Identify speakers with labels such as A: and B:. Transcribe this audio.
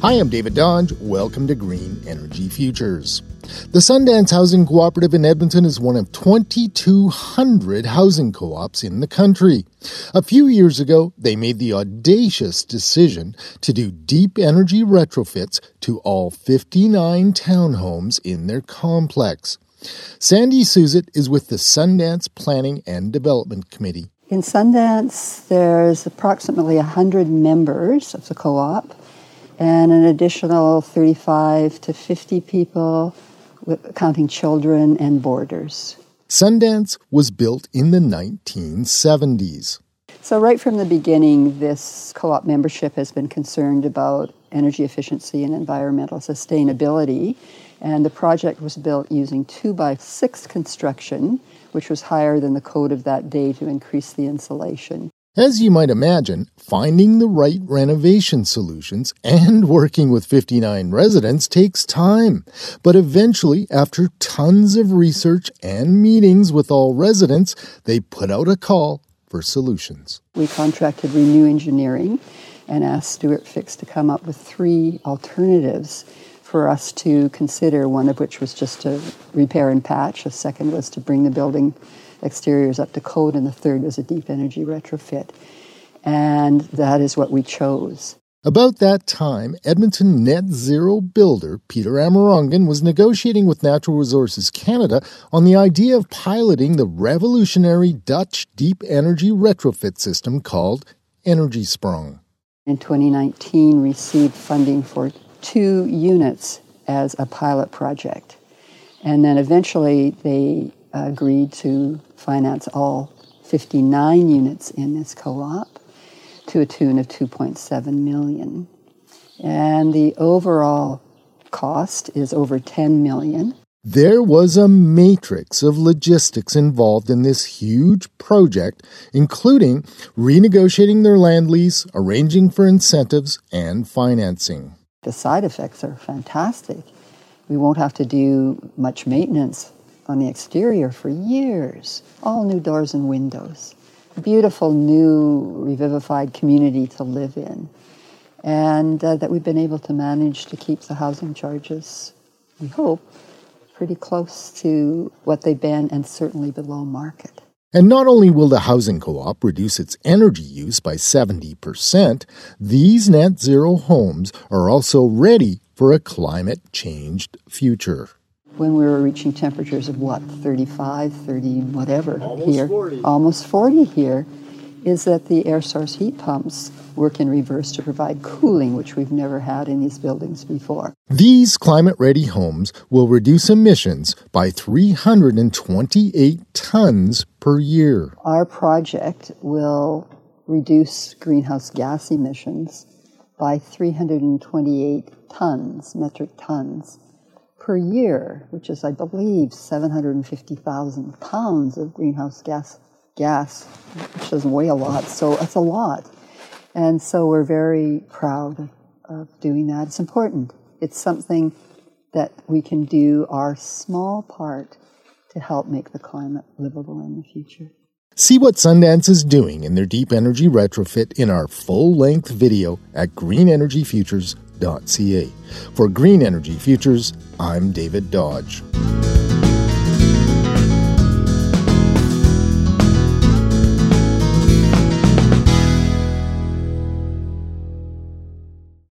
A: Hi, I'm David Dodge. Welcome to Green Energy Futures. The Sundance Housing Cooperative in Edmonton is one of 2,200 housing co ops in the country. A few years ago, they made the audacious decision to do deep energy retrofits to all 59 townhomes in their complex. Sandy Suzit is with the Sundance Planning and Development Committee.
B: In Sundance, there's approximately 100 members of the co op and an additional 35 to 50 people counting children and boarders.
A: Sundance was built in the 1970s.
B: So, right from the beginning, this co op membership has been concerned about energy efficiency and environmental sustainability. And the project was built using 2 by 6 construction, which was higher than the code of that day to increase the insulation.
A: As you might imagine, finding the right renovation solutions and working with 59 residents takes time. But eventually, after tons of research and meetings with all residents, they put out a call for solutions.
B: We contracted Renew Engineering and asked Stuart Fix to come up with three alternatives for us to consider, one of which was just to repair and patch, a second was to bring the building exteriors up to code, and the third was a deep energy retrofit. And that is what we chose.
A: About that time, Edmonton net zero builder Peter Amerongen was negotiating with Natural Resources Canada on the idea of piloting the revolutionary Dutch deep energy retrofit system called Energiesprong.
B: In 2019, received funding for two units as a pilot project. And then eventually they agreed to finance all 59 units in this co-op to a tune of 2.7 million. And the overall cost is over 10 million.
A: There was a matrix of logistics involved in this huge project, including renegotiating their land lease, arranging for incentives, and financing.
B: The side effects are fantastic. We won't have to do much maintenance on the exterior for years. All new doors and windows. Beautiful new revivified community to live in. And uh, that we've been able to manage to keep the housing charges, we hope, pretty close to what they've been and certainly below market.
A: And not only will the housing co op reduce its energy use by 70%, these net zero homes are also ready for a climate changed future.
B: When we were reaching temperatures of what 35 30 whatever
A: almost
B: here.
A: 40.
B: almost 40 here is that the air source heat pumps work in reverse to provide cooling which we've never had in these buildings before.
A: These climate ready homes will reduce emissions by 328 tons per year.
B: Our project will reduce greenhouse gas emissions by 328 tons metric tons per year, which is, I believe, 750,000 pounds of greenhouse gas, gas, which doesn't weigh a lot. So it's a lot. And so we're very proud of doing that. It's important. It's something that we can do our small part to help make the climate livable in the future.
A: See what Sundance is doing in their deep energy retrofit in our full length video at greenenergyfutures.ca. For Green Energy Futures, I'm David Dodge.